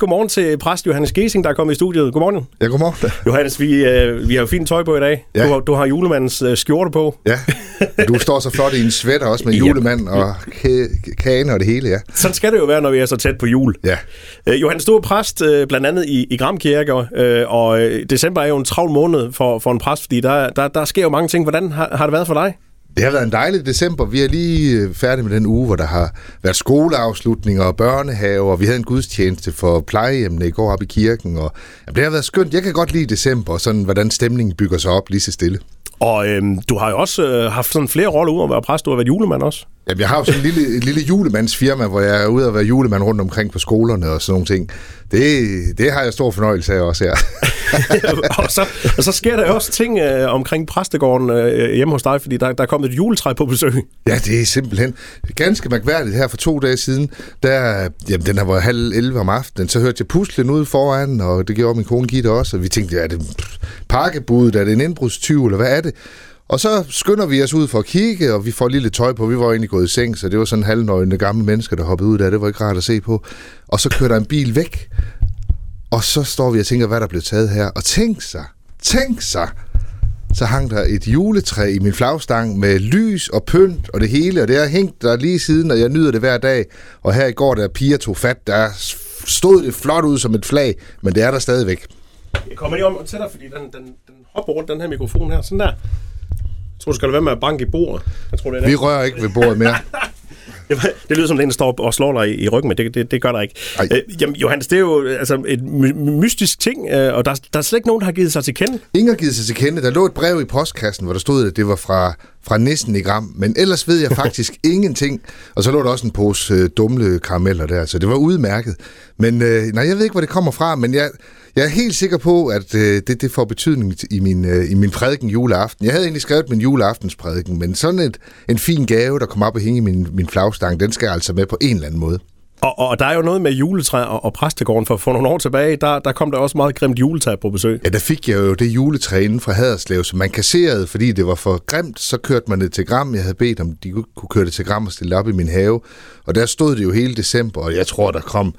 Godmorgen til præst Johannes Gesing, der er kommet i studiet. Godmorgen. Ja, godmorgen. Johannes, vi, øh, vi har jo fint tøj på i dag. Ja. Du, har, du har julemandens øh, skjorte på. Ja, du står så flot i en sweater også med julemand og ka- kane og det hele, ja. Sådan skal det jo være, når vi er så tæt på jul. Ja, Øh, Johannes, du er præst øh, blandt andet i, i Gram Kirke, øh, og øh, december er jo en travl måned for, for en præst, fordi der, der, der sker jo mange ting. Hvordan har, har det været for dig? Det har været en dejlig december. Vi er lige øh, færdige med den uge, hvor der har været skoleafslutninger og børnehaver, og vi havde en gudstjeneste for plejehjemmene i går op i kirken, og jamen, det har været skønt. Jeg kan godt lide december, og sådan, hvordan stemningen bygger sig op lige så stille. Og øhm, du har jo også øh, haft sådan flere roller ud at være præst. Du har været julemand også. Jamen, jeg har jo sådan en lille, lille julemandsfirma, hvor jeg er ude og være julemand rundt omkring på skolerne og sådan nogle ting. Det, det har jeg stor fornøjelse af også her. og, så, og så sker der også ting øh, omkring præstegården øh, hjemme hos dig, fordi der, der er kommet et juletræ på besøg. Ja, det er simpelthen ganske mærkværdigt her for to dage siden. Der, jamen, den her var halv 11 om aftenen, så hørte jeg puslen ud foran, og det gjorde min kone Gitte også, og vi tænkte, er det pakkebuddet, er det en indbrudstyv, eller hvad er det? Og så skynder vi os ud for at kigge, og vi får lidt tøj på. Vi var egentlig gået i seng, så det var sådan halvnøgne gamle mennesker, der hoppede ud der. Det var ikke rart at se på. Og så kører der en bil væk, og så står vi og tænker, hvad der blev taget her. Og tænk sig, tænk sig, så hang der et juletræ i min flagstang med lys og pynt og det hele, og det har hængt der lige siden, og jeg nyder det hver dag. Og her i går, da piger tog fat, der stod det flot ud som et flag, men det er der stadigvæk. Jeg kommer lige om til dig, fordi den, den, den hopper rundt, den her mikrofon her. Sådan der. Tror, du skal være med at banke i bordet. Jeg tror, det er det. Vi rører ikke ved bordet mere. Det lyder som, den står og slår dig i, ryggen, men det, det, det gør der ikke. Ej. Øh, jamen, Johannes, det er jo altså, et my- mystisk ting, øh, og der, der er slet ikke nogen, der har givet sig til kende. Ingen har givet sig til kende. Der lå et brev i postkassen, hvor der stod, at det var fra, fra nissen i gram. Men ellers ved jeg faktisk ingenting. Og så lå der også en pose øh, dumle karameller der, så det var udmærket. Men øh, nej, jeg ved ikke, hvor det kommer fra, men jeg, jeg er helt sikker på, at øh, det, det får betydning i min, øh, i min prædiken juleaften. Jeg havde egentlig skrevet min juleaftensprædiken, men sådan et, en fin gave, der kom op og hænge i min, min flagstang, den skal jeg altså med på en eller anden måde. Og, og der er jo noget med juletræ og, og præstegården, for for nogle år tilbage, der, der kom der også meget grimt juletræ på besøg. Ja, der fik jeg jo det juletræ inden fra Haderslev, som man kasserede, fordi det var for grimt. Så kørte man det til Gram. Jeg havde bedt om, de kunne køre det til Gram og stille op i min have. Og der stod det jo hele december, og jeg tror, der kom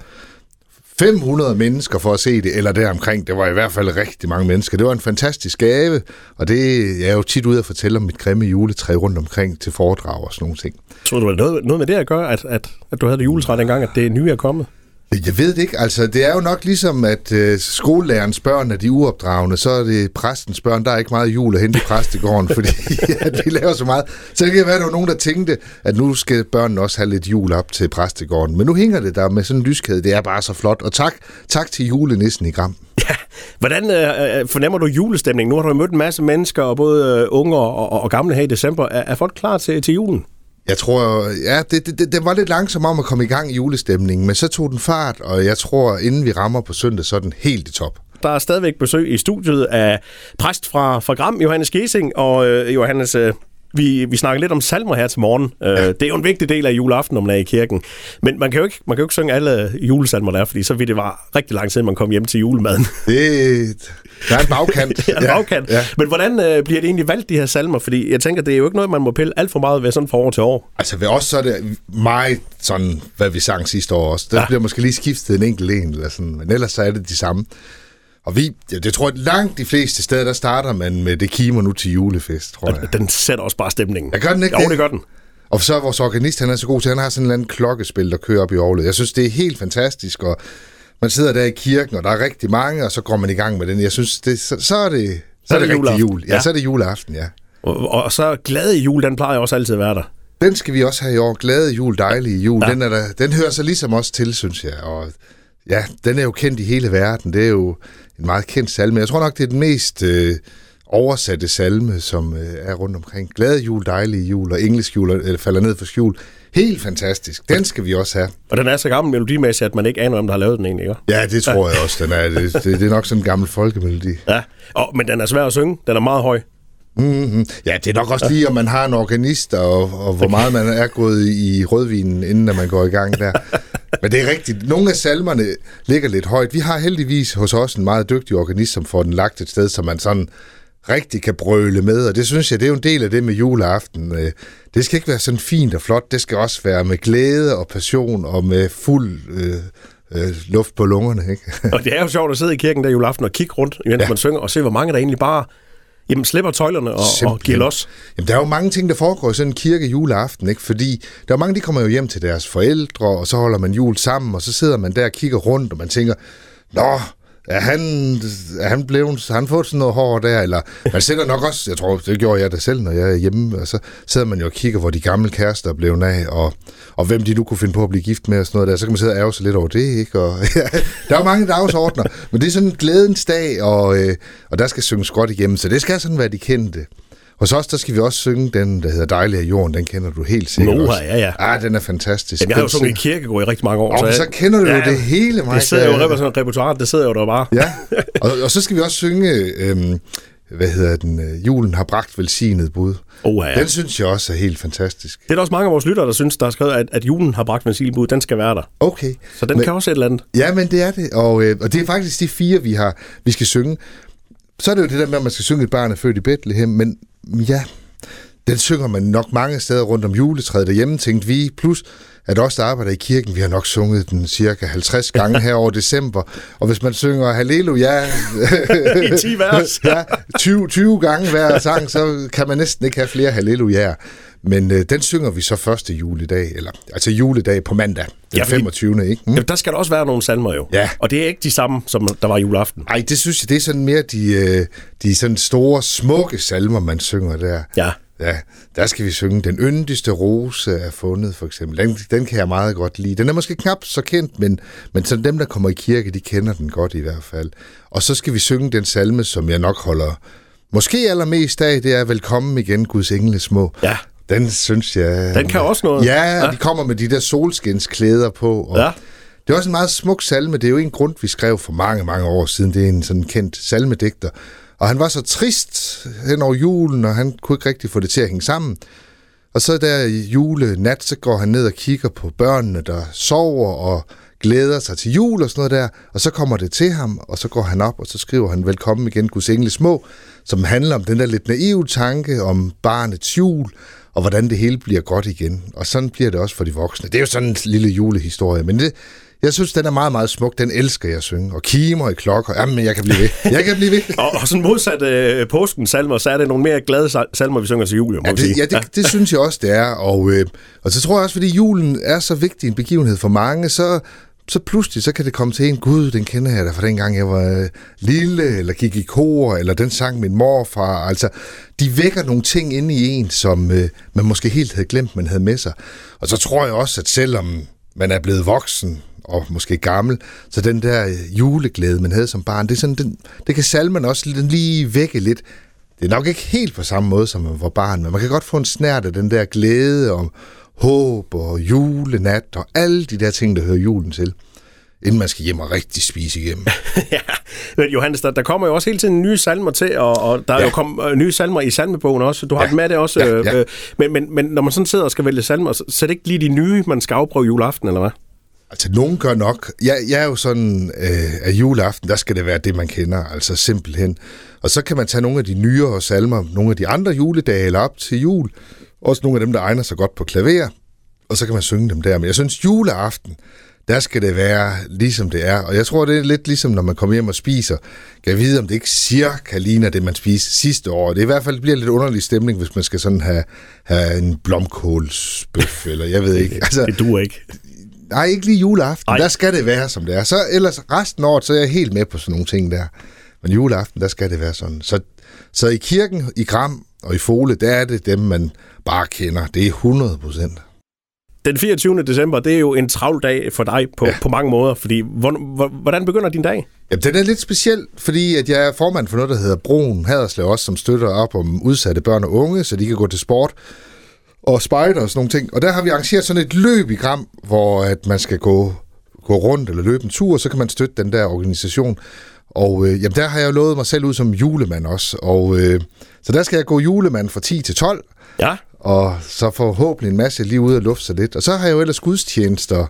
500 mennesker for at se det, eller deromkring. Det var i hvert fald rigtig mange mennesker. Det var en fantastisk gave, og det jeg er jo tit ude at fortælle om mit grimme juletræ rundt omkring til foredrag og sådan nogle ting. Tror du, det noget, noget med det at gøre, at, at, at du havde det juletræ dengang, at det nye er kommet? Jeg ved det ikke. Altså, det er jo nok ligesom, at øh, skolelærerens børn er de uopdragende, så er det præstens børn. Der er ikke meget jul at hente i præstegården, fordi ja, de laver så meget. Så det kan være, at der var nogen, der tænkte, at nu skal børnene også have lidt jul op til præstegården. Men nu hænger det der med sådan en lyskæde. Det er bare så flot. Og tak, tak til julenissen i Gram. Ja. Hvordan øh, øh, fornemmer du julestemningen? Nu har du mødt en masse mennesker, og både øh, unge og, og, og gamle her i december. Er, er folk klar til, til julen? Jeg tror, ja, det, det, det, det var lidt langsomt om at komme i gang i julestemningen, men så tog den fart, og jeg tror, inden vi rammer på søndag, så er den helt i top. Der er stadigvæk besøg i studiet af præst fra, fra Gram, Johannes Gesing, og øh, Johannes, øh, vi, vi snakker lidt om salmer her til morgen. Øh, det er jo en vigtig del af juleaften, når man er i kirken. Men man kan jo ikke, man kan jo ikke synge alle julesalmer der, fordi så vil det være rigtig lang tid, man kommer hjem til julemaden. Det, der er en bagkant. er en ja, bagkant. Ja. Men hvordan øh, bliver det egentlig valgt, de her salmer? Fordi jeg tænker, det er jo ikke noget, man må pille alt for meget ved sådan fra år til år. Altså ved os så er det meget sådan, hvad vi sang sidste år også. Der Ja. ja. bliver måske lige skiftet en enkelt en, eller sådan, men ellers så er det de samme. Og vi, jeg, jeg tror, at langt de fleste steder, der starter man med det kimer nu til julefest, tror jeg. Den sætter også bare stemningen. Jeg gør den ikke Jo, det? det gør den. Og så er vores organist, han er så god til, han har sådan en eller anden klokkespil, der kører op i året. Jeg synes, det er helt fantastisk, og man sidder der i kirken, og der er rigtig mange, og så går man i gang med den. Jeg synes, det, så, så er det, så er det, rigtig juleaften. jul. Ja, Ja. så er det juleaften, ja. Og, og så glade jul, den plejer også altid at være der. Den skal vi også have i år. Glade jul, dejlige jul. Ja. Ja. Den, er der, den hører sig ligesom også til, synes jeg. Og ja, den er jo kendt i hele verden. Det er jo en meget kendt salme. Jeg tror nok, det er den mest øh, oversatte salme, som øh, er rundt omkring. Glade jul, dejlige jul, og engelsk jul, eller falder ned for skjul. Helt fantastisk. Den skal vi også have. Og den er så gammel melodimæssigt, at man ikke aner, hvem der har lavet den egentlig. Ikke? Ja, det tror jeg også, den er. Det, det, det er nok sådan en gammel folkemelodi. Ja, og, men den er svær at synge. Den er meget høj. Mm-hmm. Ja, det er nok også lige, om man har en organist, og, og hvor meget man er gået i rødvinen, inden at man går i gang der. Men det er rigtigt. Nogle af salmerne ligger lidt højt. Vi har heldigvis hos os en meget dygtig organist, som får den lagt et sted, så man sådan rigtig kan brøle med, og det synes jeg, det er jo en del af det med juleaften. Øh, Det skal ikke være sådan fint og flot, det skal også være med glæde og passion og med fuld øh, øh, luft på lungerne. Ikke? og det er jo sjovt at sidde i kirken der juleaften og kigge rundt, mens ja. man synger, og se, hvor mange der egentlig bare jamen, slipper tøjlerne og, og giver los. Jamen, der er jo mange ting, der foregår i sådan en kirke juleaften, ikke? fordi der er mange, de kommer jo hjem til deres forældre, og så holder man jul sammen, og så sidder man der og kigger rundt, og man tænker, Nå, er han, er han blevet, han fået sådan noget hår der, eller man sætter nok også, jeg tror, det gjorde jeg da selv, når jeg er hjemme, og så sidder man jo og kigger, hvor de gamle kærester er blevet af, og, og hvem de nu kunne finde på at blive gift med, og sådan noget der, så kan man sidde og ærge sig lidt over det, ikke? Og, ja, der er mange dagsordner, men det er sådan en glædens dag, og, øh, og der skal synges godt igennem, så det skal sådan være de kendte. Hos os, der skal vi også synge den, der hedder Dejlig af jorden. Den kender du helt sikkert Noha, også. ja, ja. Ah, den er fantastisk. Jamen, jeg har jo sunget i kirkegård i rigtig mange år. Oh, så, så kender du ja, jo det hele, Mike. Det sidder jo i sådan repertoire, det sidder jo der bare. Ja, og, og så skal vi også synge, øhm, hvad hedder den, øh, julen har bragt velsignet bud. Oh, ja. Den synes jeg også er helt fantastisk. Det er der også mange af vores lyttere, der synes, der har skrevet, at, at julen har bragt velsignet bud. Den skal være der. Okay. Så den men, kan også et eller andet. Ja, men det er det. Og, øh, og det er faktisk de fire, vi har, vi skal synge. Så er det jo det der med, at man skal synge et barn er født i Bethlehem, men ja, den synger man nok mange steder rundt om juletræet derhjemme, tænkte vi. Plus, at os, der arbejder i kirken, vi har nok sunget den cirka 50 gange her over december. Og hvis man synger Halleluja I 10 vers. ja, 20, 20 gange hver sang, så kan man næsten ikke have flere Halleluja. Men øh, den synger vi så første juledag, eller altså juledag på mandag, den ja, 25. Ikke? Mm? Ja, der skal der også være nogle salmer jo. Ja. Og det er ikke de samme, som der var juleaften. Nej, det synes jeg, det er sådan mere de, øh, de sådan store, smukke salmer, man synger der. Ja. Ja, der skal vi synge Den yndigste rose er fundet, for eksempel. Den, den kan jeg meget godt lide. Den er måske knap så kendt, men, men sådan dem, der kommer i kirke, de kender den godt i hvert fald. Og så skal vi synge den salme, som jeg nok holder måske allermest af, det er Velkommen igen, Guds engle små. Ja. Den synes jeg... Den kan også noget. Ja, ja. de kommer med de der solskinsklæder på. Og Ja. Det er også en meget smuk salme. Det er jo en grund, vi skrev for mange, mange år siden. Det er en sådan kendt salmedigter. Og han var så trist hen over julen, og han kunne ikke rigtig få det til at hænge sammen. Og så der i julenat, så går han ned og kigger på børnene, der sover og glæder sig til jul og sådan noget der. Og så kommer det til ham, og så går han op, og så skriver han Velkommen igen, Guds engle små, som handler om den der lidt naive tanke om barnets jul, og hvordan det hele bliver godt igen. Og sådan bliver det også for de voksne. Det er jo sådan en lille julehistorie, men det, jeg synes, den er meget, meget smuk. Den elsker jeg at synge. Og kimer i klokker. Jamen, jeg kan blive ved. Jeg kan blive ved. Og, og sådan modsat øh, påskens salmer, så er det nogle mere glade sal- salmer, vi synger til jul, må Ja, sige. det, ja, det, det synes jeg også, det er. Og, øh, og så tror jeg også, fordi julen er så vigtig en begivenhed for mange, så, så pludselig så kan det komme til en, gud, den kender jeg da fra dengang jeg var øh, lille, eller gik i kor, eller den sang min morfar. Altså, de vækker nogle ting inde i en, som øh, man måske helt havde glemt, man havde med sig. Og så tror jeg også, at selvom man er blevet voksen, og måske gammel, så den der øh, juleglæde, man havde som barn, det, er sådan, den, det kan salmen også den lige vække lidt. Det er nok ikke helt på samme måde, som man var barn, men man kan godt få en snært af den der glæde og håb og julenat og alle de der ting, der hører julen til, inden man skal hjem og rigtig spise igennem. ja, men Johannes, der, der kommer jo også hele tiden nye salmer til, og, og der er Ja. jo kommet øh, nye salmer i salmebogen også. Du har Ja. dem med det også. Ja, øh, ja. øh, men, men, men når man sådan sidder og skal vælge salmer, så, så er det ikke lige de nye, man skal afprøve juleaften, eller hvad? Altså, nogen gør nok. Jeg, jeg er jo sådan, øh, at juleaften, der skal det være det, man kender, altså simpelthen. Og så kan man tage nogle af de nyere salmer, nogle af de andre juledage eller op til jul. Også nogle af dem, der egner sig godt på klaver. Og så kan man synge dem der. Men jeg synes, juleaften, der skal det være ligesom det er. Og jeg tror, det er lidt ligesom, når man kommer hjem og spiser. Kan jeg vide, om det ikke cirka ligner det, man spiste sidste år. Det er i hvert fald bliver lidt underlig stemning, hvis man skal sådan have, have en blomkålsbøf, eller jeg ved ikke. Altså, Det duer ikke. Nej, ikke lige juleaften. Nej. Der skal det være, som det er. Så ellers resten af året, så er jeg helt med på sådan nogle ting der. Men juleaften, der skal det være sådan. Så, så i kirken, i Gram og i Fole, der er det dem, man bare kender. Det er 100 procent. Den 24. december, det er jo en travl dag for dig på, ja. på mange måder, fordi hvor, hvor, hvordan begynder din dag? Jamen, den er lidt speciel, fordi at jeg er formand for noget, der hedder Broen Haderslev også, som støtter op om udsatte børn og unge, så de kan gå til sport og spejder og sådan nogle ting. Og der har vi arrangeret sådan et løb i Gram, hvor at man skal gå, gå rundt eller løbe en tur, og så kan man støtte den der organisation. Og øh, jamen, der har jeg jo lovet mig selv ud som julemand også. Og, øh, så der skal jeg gå julemand fra 10 til 12, Ja, og så forhåbentlig en masse lige ud og lufte sig lidt. Og så har jeg jo ellers gudstjenester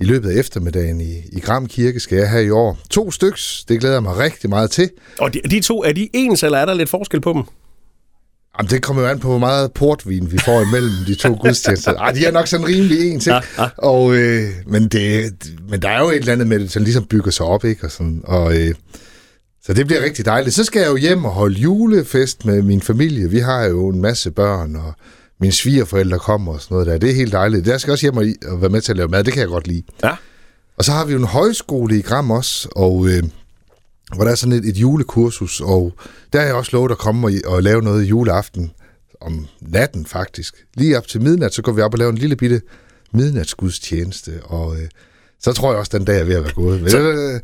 i løbet af eftermiddagen i, i Gram Kirke, skal jeg have i år. To styks, det glæder jeg mig rigtig meget til. og de, de to, er de ens, eller er der lidt forskel på dem? Jamen, det kommer jo an på, hvor meget portvin vi får imellem de to gudstjenester. Ej, de er nok sådan rimelig ens, ikke? Ja, ja. Og, øh, men, det, men der er jo et eller andet med det, som ligesom bygger sig op, ikke? Og sådan, og, øh, så det bliver rigtig dejligt. Så skal jeg jo hjem og holde julefest med min familie. Vi har jo en masse børn, og mine svigerforældre kommer og sådan noget der. Det er helt dejligt. Jeg skal også hjem og, være med til at lave mad. Det kan jeg godt lide. Ja. Og så har vi jo en højskole i Gram også, og øh, hvor der er sådan et, et julekursus, og der har jeg også lovet at komme og, og lave noget juleaften om natten faktisk. Lige op til midnat, så går vi op og laver en lille bitte midnatsgudstjeneste, og øh, så tror jeg også, den dag er ved at være gået. Men, øh,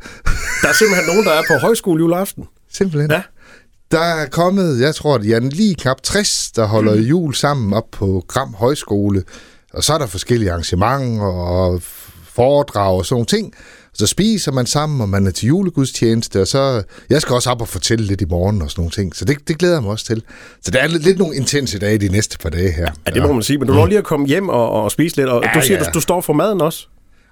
Der er simpelthen nogen, der er på højskole juleaften. simpelthen. Ja. Der er kommet, jeg tror, det er lige knap 60, der holder mm. jul sammen op på Gram Højskole. Og så er der forskellige arrangementer og foredrag og sådan nogle ting. Så spiser man sammen, og man er til julegudstjeneste, og så... Jeg skal også op og fortælle lidt i morgen og sådan nogle ting, så det, det glæder jeg mig også til. Så der er lidt, lidt nogle intense dage de næste par dage her. Ja, det må man sige. Men du når lige at komme hjem og, og spise lidt, og Ja, du siger, ja. du, du står for maden også.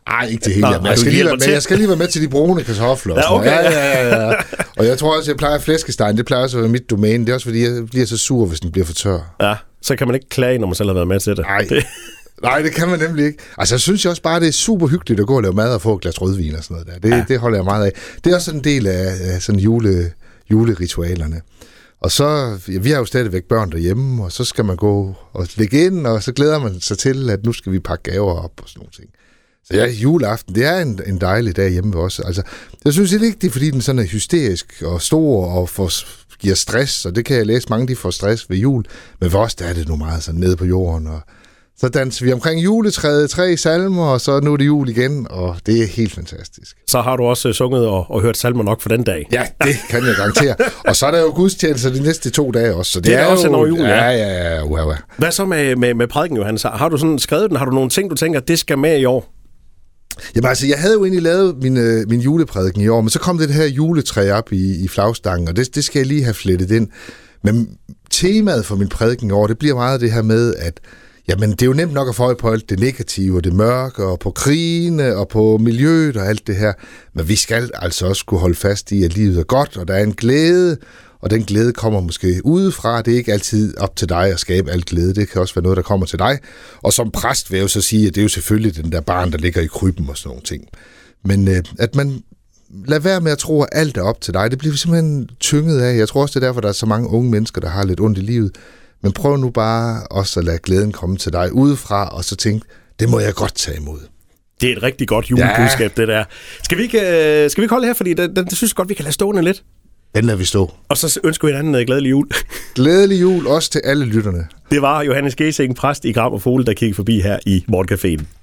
Ej, ikke det hele. Nå, men jeg, skal lige være med, til. jeg skal lige være med til de brune kartofler. Ja, okay. ja, ja, ja, ja. Og jeg tror også, jeg plejer flæskestegen. Det plejer også at være mit domæne. Det er også, fordi jeg bliver så sur, hvis den bliver for tør. Ja, så kan man ikke klage, når man selv har været med til det. Nej. Det, Nej, det kan man nemlig ikke. Altså, jeg synes jeg også bare, det er super hyggeligt at gå og lave mad og få et glas rødvin og sådan noget der. Det, ja. det holder jeg meget af. Det er også en del af, af sådan jule, juleritualerne. Og så, ja, vi har jo stadigvæk børn derhjemme, og så skal man gå og lægge ind, og så glæder man sig til, at nu skal vi pakke gaver op og sådan nogle ting. Så ja, juleaften, det er en, en dejlig dag hjemme ved os. Altså, jeg synes ikke, det er, fordi den sådan er hysterisk og stor og får, giver stress, og det kan jeg læse, mange de får stress ved jul. Men for os, der er det nu meget sådan nede på jorden, og så danser vi omkring juletræet, tre salmer, og så nu er det jul igen, og det er helt fantastisk. så har du også øh, sunget og, og hørt salmer nok for den dag. Ja, det kan jeg garantere. og så er der jo gudstjenester de næste to dage også. Så det, Det er også jo, over jul, ja. ja. Ja, ja, ja, ja. Hvad så med, med, med prædiken, Johannes? Har du sådan skrevet den? Har du nogle ting, du tænker, det skal med i år? Jamen altså, jeg havde jo egentlig lavet min, øh, min juleprædiken i år, men så kom det her juletræ op i, i flagstangen, og det, det skal jeg lige have flettet ind. Men temaet for min prædiken i år, det bliver meget det her med, at jamen, det er jo nemt nok at få øje på alt det negative, og det mørke, og på krigene, og på miljøet og alt det her. Men vi skal altså også kunne holde fast i, at livet er godt, og der er en glæde, og den glæde kommer måske udefra. Det er ikke altid op til dig at skabe alt glæde. Det kan også være noget, der kommer til dig. Og som præst vil jeg jo så sige, at det er jo selvfølgelig den der barn, der ligger i krybben og sådan nogle ting. Men øh, at man lad være med at tro, at alt er op til dig. Det bliver vi simpelthen tynget af. Jeg tror også, det er derfor, der er så mange unge mennesker, der har lidt ondt i livet. Men prøv nu bare også at lade glæden komme til dig udefra, og så tænk, det må jeg godt tage imod. Det er et rigtig godt julebudskab, ja. det der. Skal vi ikke, øh, skal vi ikke holde her, fordi det, det, det synes jeg godt, vi kan lade stående lidt. Den lader vi stå. Og så ønsker vi hinanden en glædelig jul. Glædelig jul også til alle lytterne. Det var Johannes Gesing, præst i Gram og Fole, der kiggede forbi her i Morgencaféen.